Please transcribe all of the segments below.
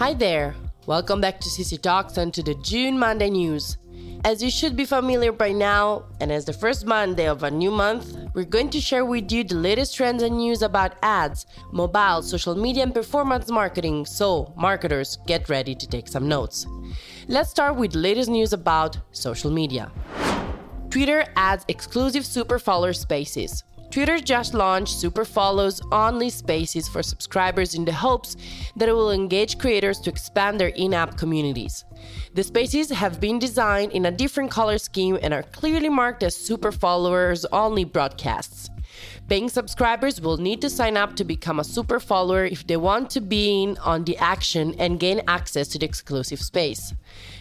Hi there. Welcome back to CC Talks and to the June Monday news. As you should be familiar by now, and as the first Monday of a new month, we're going to share with you the latest trends and news about ads, mobile, social media, and performance marketing. So, marketers, get ready to take some notes. Let's start with the latest news about social media. Twitter adds exclusive super follower spaces. Twitter just launched Super Follows only spaces for subscribers in the hopes that it will engage creators to expand their in app communities. The spaces have been designed in a different color scheme and are clearly marked as Super Followers only broadcasts. Paying subscribers will need to sign up to become a super follower if they want to be in on the action and gain access to the exclusive space.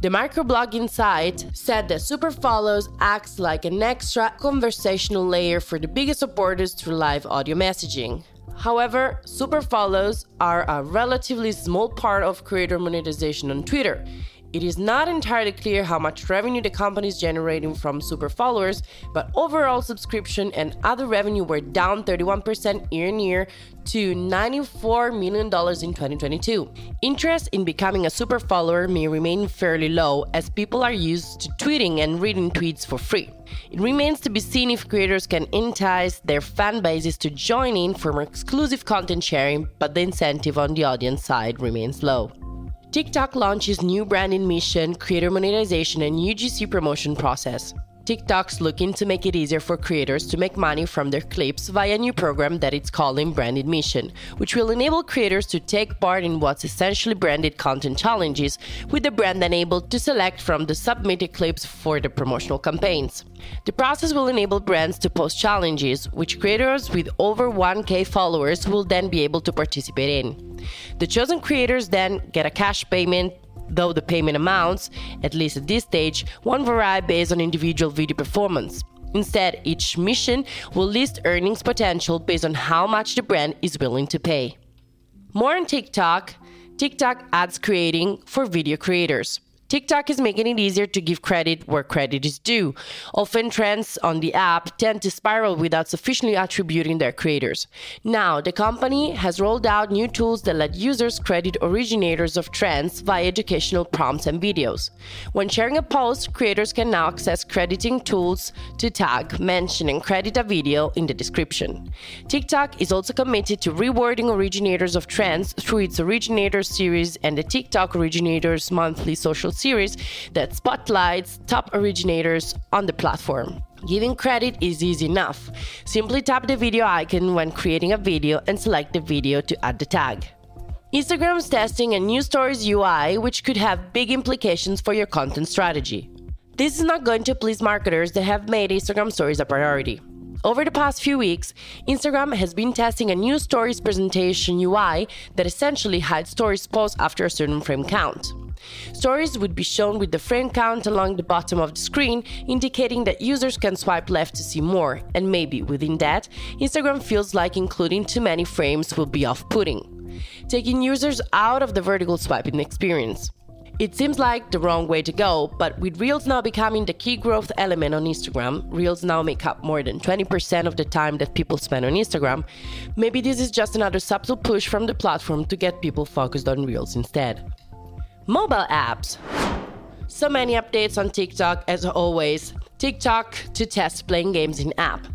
The microblogging site said that super follows acts like an extra conversational layer for the biggest supporters through live audio messaging. However, super follows are a relatively small part of creator monetization on Twitter it is not entirely clear how much revenue the company is generating from super followers, but overall subscription and other revenue were down 31% year on year to $94 million in 2022. Interest in becoming a super follower may remain fairly low as people are used to tweeting and reading tweets for free. It remains to be seen if creators can entice their fan bases to join in for more exclusive content sharing, but the incentive on the audience side remains low. TikTok launches new branding mission, creator monetization, and UGC promotion process. TikTok's looking to make it easier for creators to make money from their clips via a new program that it's calling Branded Mission, which will enable creators to take part in what's essentially branded content challenges, with the brand then able to select from the submitted clips for the promotional campaigns. The process will enable brands to post challenges, which creators with over 1k followers will then be able to participate in. The chosen creators then get a cash payment though the payment amounts, at least at this stage, won't vary based on individual video performance. Instead, each mission will list earnings potential based on how much the brand is willing to pay. More on TikTok, TikTok adds creating for video creators. TikTok is making it easier to give credit where credit is due. Often, trends on the app tend to spiral without sufficiently attributing their creators. Now, the company has rolled out new tools that let users credit originators of trends via educational prompts and videos. When sharing a post, creators can now access crediting tools to tag, mention, and credit a video in the description. TikTok is also committed to rewarding originators of trends through its Originators series and the TikTok Originators monthly social series that spotlights top originators on the platform. Giving credit is easy enough. Simply tap the video icon when creating a video and select the video to add the tag. Instagram is testing a new Stories UI which could have big implications for your content strategy. This is not going to please marketers that have made Instagram Stories a priority. Over the past few weeks, Instagram has been testing a new Stories presentation UI that essentially hides Stories posts after a certain frame count. Stories would be shown with the frame count along the bottom of the screen, indicating that users can swipe left to see more, and maybe within that, Instagram feels like including too many frames will be off putting, taking users out of the vertical swiping experience. It seems like the wrong way to go, but with Reels now becoming the key growth element on Instagram, Reels now make up more than 20% of the time that people spend on Instagram, maybe this is just another subtle push from the platform to get people focused on Reels instead. Mobile apps. So many updates on TikTok as always. TikTok to test playing games in app.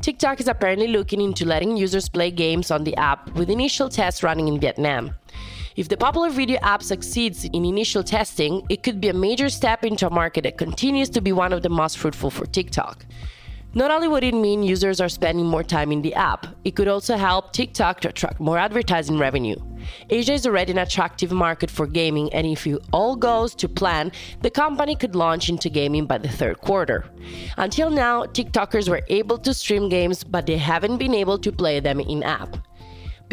TikTok is apparently looking into letting users play games on the app with initial tests running in Vietnam. If the popular video app succeeds in initial testing, it could be a major step into a market that continues to be one of the most fruitful for TikTok. Not only would it mean users are spending more time in the app, it could also help TikTok to attract more advertising revenue. Asia is already an attractive market for gaming, and if it all goes to plan, the company could launch into gaming by the third quarter. Until now, TikTokers were able to stream games, but they haven't been able to play them in app.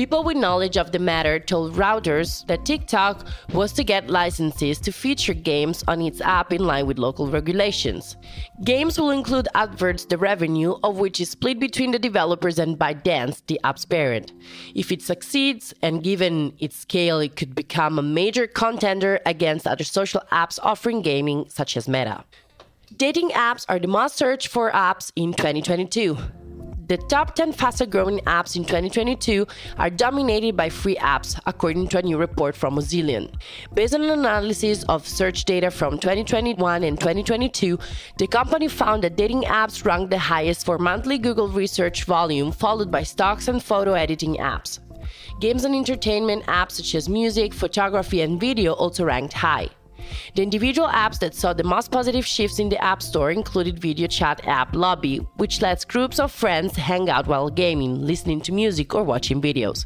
People with knowledge of the matter told Reuters that TikTok was to get licenses to feature games on its app in line with local regulations. Games will include adverts, the revenue of which is split between the developers and ByteDance, the app's parent. If it succeeds, and given its scale, it could become a major contender against other social apps offering gaming, such as Meta. Dating apps are the most searched for apps in 2022. The top 10 fastest growing apps in 2022 are dominated by free apps, according to a new report from Mozillion. Based on an analysis of search data from 2021 and 2022, the company found that dating apps ranked the highest for monthly Google research volume, followed by stocks and photo editing apps. Games and entertainment apps such as music, photography, and video also ranked high. The individual apps that saw the most positive shifts in the App Store included video chat app Lobby, which lets groups of friends hang out while gaming, listening to music, or watching videos.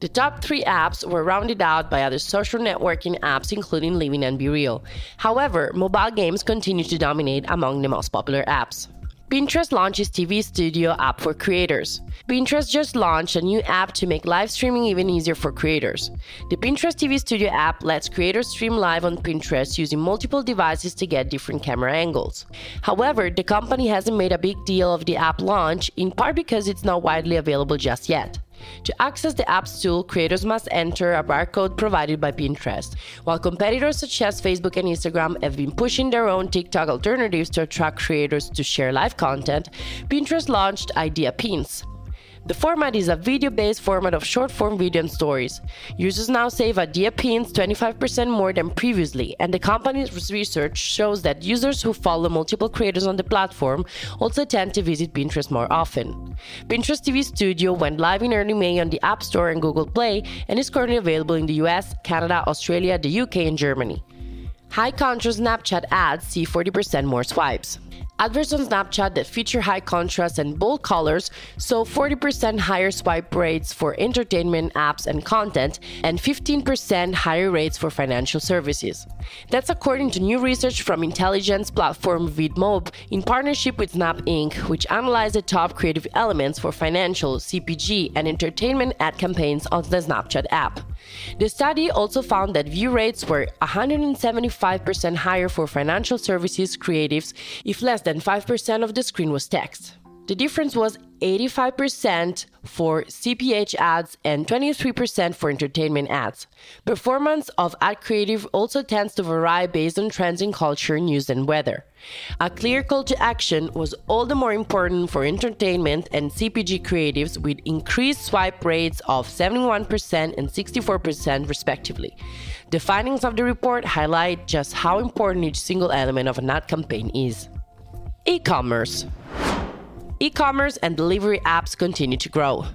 The top three apps were rounded out by other social networking apps, including Living and BeReal. However, mobile games continue to dominate among the most popular apps. Pinterest launches TV Studio app for creators. Pinterest just launched a new app to make live streaming even easier for creators. The Pinterest TV Studio app lets creators stream live on Pinterest using multiple devices to get different camera angles. However, the company hasn't made a big deal of the app launch, in part because it's not widely available just yet. To access the app's tool, creators must enter a barcode provided by Pinterest. While competitors such as Facebook and Instagram have been pushing their own TikTok alternatives to attract creators to share live content, Pinterest launched Idea Pins. The format is a video based format of short form video and stories. Users now save Idea Pins 25% more than previously, and the company's research shows that users who follow multiple creators on the platform also tend to visit Pinterest more often. Pinterest TV Studio went live in early May on the App Store and Google Play and is currently available in the US, Canada, Australia, the UK, and Germany. High contrast Snapchat ads see 40% more swipes. Adverts on Snapchat that feature high contrast and bold colors saw 40% higher swipe rates for entertainment apps and content, and 15% higher rates for financial services. That's according to new research from intelligence platform VidMob in partnership with Snap Inc., which analyzed the top creative elements for financial, CPG, and entertainment ad campaigns on the Snapchat app. The study also found that view rates were 175% higher for financial services creatives if less than 5% of the screen was text. The difference was 85% for CPG ads and 23% for entertainment ads. Performance of ad creative also tends to vary based on trends in culture, news, and weather. A clear call to action was all the more important for entertainment and CPG creatives with increased swipe rates of 71% and 64% respectively. The findings of the report highlight just how important each single element of an ad campaign is. E commerce. E commerce and delivery apps continue to grow.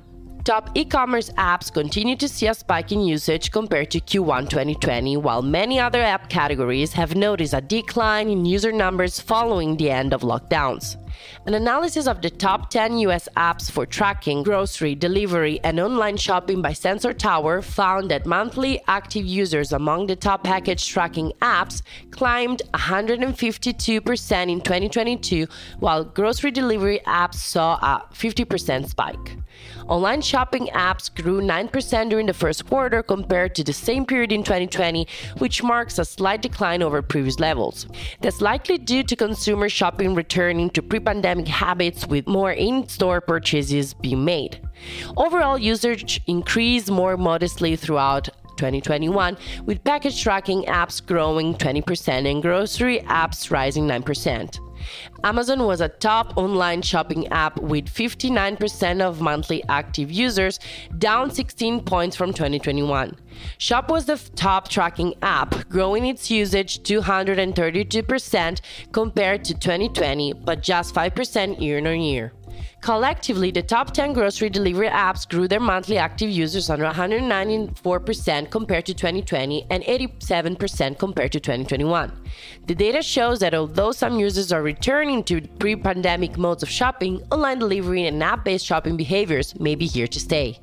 Top e commerce apps continue to see a spike in usage compared to Q1 2020, while many other app categories have noticed a decline in user numbers following the end of lockdowns. An analysis of the top 10 US apps for tracking, grocery, delivery, and online shopping by Sensor Tower found that monthly active users among the top package tracking apps climbed 152% in 2022, while grocery delivery apps saw a 50% spike. Online shopping apps grew 9% during the first quarter compared to the same period in 2020, which marks a slight decline over previous levels. That's likely due to consumer shopping returning to pre pandemic habits with more in store purchases being made. Overall, usage increased more modestly throughout 2021, with package tracking apps growing 20% and grocery apps rising 9%. Amazon was a top online shopping app with 59% of monthly active users, down 16 points from 2021. Shop was the top tracking app, growing its usage 232% compared to 2020, but just 5% year on year. Collectively, the top 10 grocery delivery apps grew their monthly active users under 194% compared to 2020 and 87% compared to 2021. The data shows that although some users are returning to pre pandemic modes of shopping, online delivery and app based shopping behaviors may be here to stay.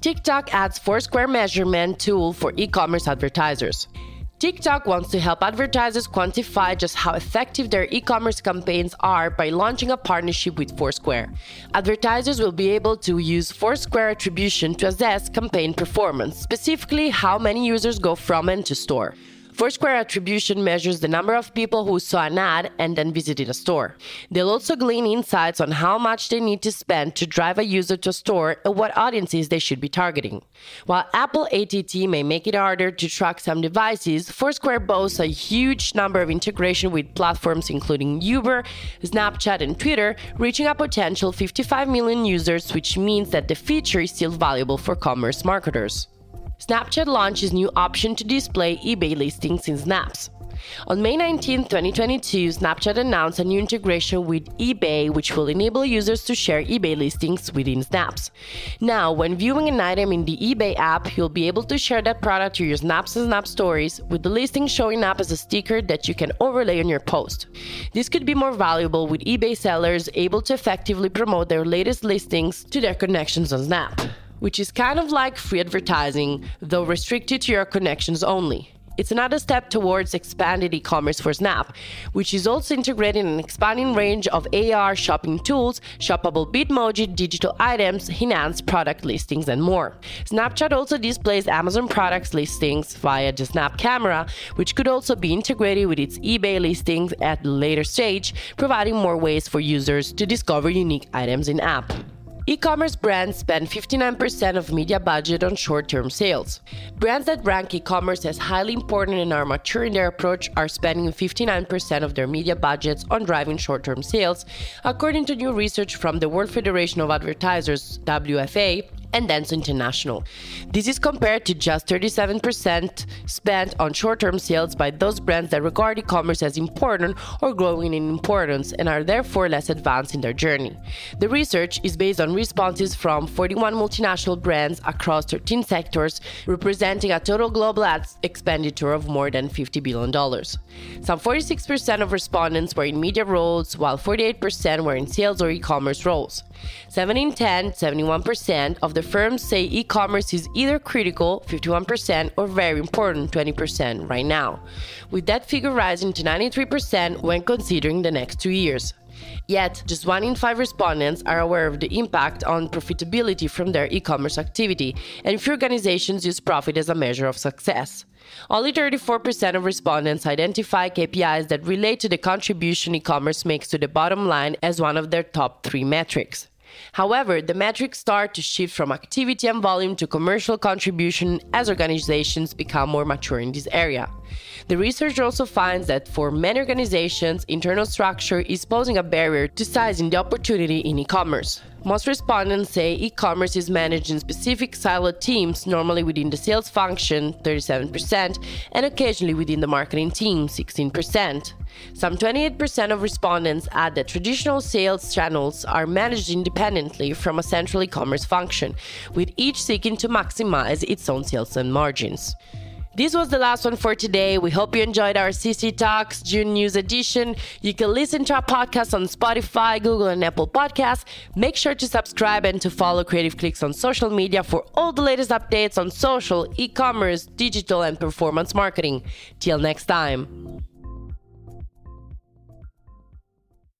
TikTok adds Foursquare measurement tool for e commerce advertisers. TikTok wants to help advertisers quantify just how effective their e commerce campaigns are by launching a partnership with Foursquare. Advertisers will be able to use Foursquare attribution to assess campaign performance, specifically how many users go from and to store. Foursquare attribution measures the number of people who saw an ad and then visited a store. They'll also glean insights on how much they need to spend to drive a user to a store and what audiences they should be targeting. While Apple ATT may make it harder to track some devices, Foursquare boasts a huge number of integration with platforms including Uber, Snapchat, and Twitter, reaching a potential 55 million users, which means that the feature is still valuable for commerce marketers. Snapchat launched its new option to display eBay listings in Snaps. On May 19, 2022, Snapchat announced a new integration with eBay, which will enable users to share eBay listings within Snaps. Now, when viewing an item in the eBay app, you'll be able to share that product to your Snaps and Snap stories, with the listing showing up as a sticker that you can overlay on your post. This could be more valuable with eBay sellers able to effectively promote their latest listings to their connections on Snap which is kind of like free advertising, though restricted to your connections only. It's another step towards expanded e commerce for Snap, which is also integrating an expanding range of AR shopping tools, shoppable Bitmoji digital items, enhanced product listings, and more. Snapchat also displays Amazon products listings via the Snap camera, which could also be integrated with its eBay listings at a later stage, providing more ways for users to discover unique items in app. E-commerce brands spend 59% of media budget on short-term sales. Brands that rank e-commerce as highly important and are mature in their approach are spending 59% of their media budgets on driving short-term sales, according to new research from the World Federation of Advertisers (WFA) and Dentsu International. This is compared to just 37% spent on short term sales by those brands that regard e commerce as important or growing in importance and are therefore less advanced in their journey. The research is based on responses from 41 multinational brands across 13 sectors, representing a total global ad expenditure of more than $50 billion. Some 46% of respondents were in media roles, while 48% were in sales or e commerce roles. 7 in 10, 71% of the firms say e commerce is either critical, 51%, or very important, 20% right now, with that figure rising to 93% when considering the next two years. Yet, just one in five respondents are aware of the impact on profitability from their e commerce activity, and few organizations use profit as a measure of success. Only 34% of respondents identify KPIs that relate to the contribution e commerce makes to the bottom line as one of their top three metrics. However, the metrics start to shift from activity and volume to commercial contribution as organizations become more mature in this area. The research also finds that for many organizations, internal structure is posing a barrier to sizing the opportunity in e commerce. Most respondents say e commerce is managed in specific siloed teams, normally within the sales function, 37%, and occasionally within the marketing team, 16%. Some 28% of respondents add that traditional sales channels are managed independently from a central e commerce function, with each seeking to maximize its own sales and margins. This was the last one for today. We hope you enjoyed our CC Talks June News edition. You can listen to our podcast on Spotify, Google, and Apple Podcasts. Make sure to subscribe and to follow Creative Clicks on social media for all the latest updates on social, e commerce, digital, and performance marketing. Till next time.